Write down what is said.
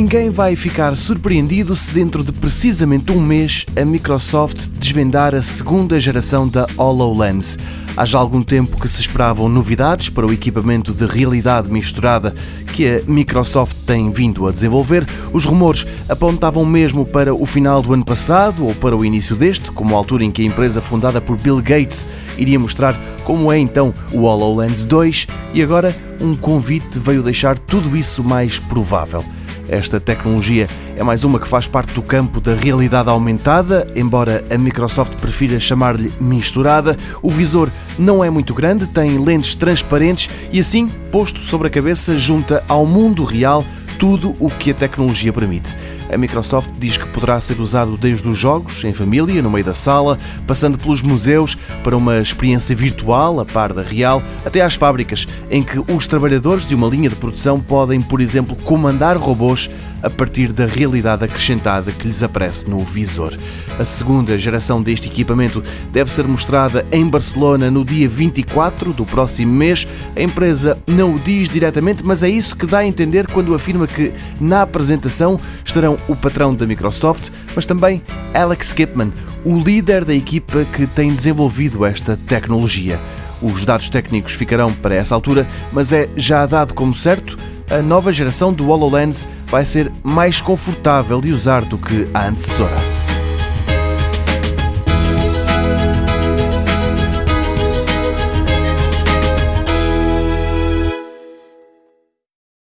Ninguém vai ficar surpreendido se dentro de precisamente um mês a Microsoft desvendar a segunda geração da HoloLens. Há já algum tempo que se esperavam novidades para o equipamento de realidade misturada que a Microsoft tem vindo a desenvolver. Os rumores apontavam mesmo para o final do ano passado ou para o início deste, como a altura em que a empresa fundada por Bill Gates iria mostrar como é então o HoloLens 2 e agora um convite veio deixar tudo isso mais provável. Esta tecnologia é mais uma que faz parte do campo da realidade aumentada, embora a Microsoft prefira chamar-lhe misturada. O visor não é muito grande, tem lentes transparentes e, assim, posto sobre a cabeça, junta ao mundo real tudo o que a tecnologia permite. A Microsoft diz que poderá ser usado desde os jogos, em família, no meio da sala, passando pelos museus para uma experiência virtual, a par da real, até às fábricas, em que os trabalhadores de uma linha de produção podem, por exemplo, comandar robôs a partir da realidade acrescentada que lhes aparece no visor. A segunda geração deste equipamento deve ser mostrada em Barcelona no dia 24 do próximo mês. A empresa não o diz diretamente, mas é isso que dá a entender quando afirma que na apresentação estarão o patrão da Microsoft, mas também Alex Kipman, o líder da equipa que tem desenvolvido esta tecnologia. Os dados técnicos ficarão para essa altura, mas é já dado como certo, a nova geração do HoloLens vai ser mais confortável de usar do que a antecessora.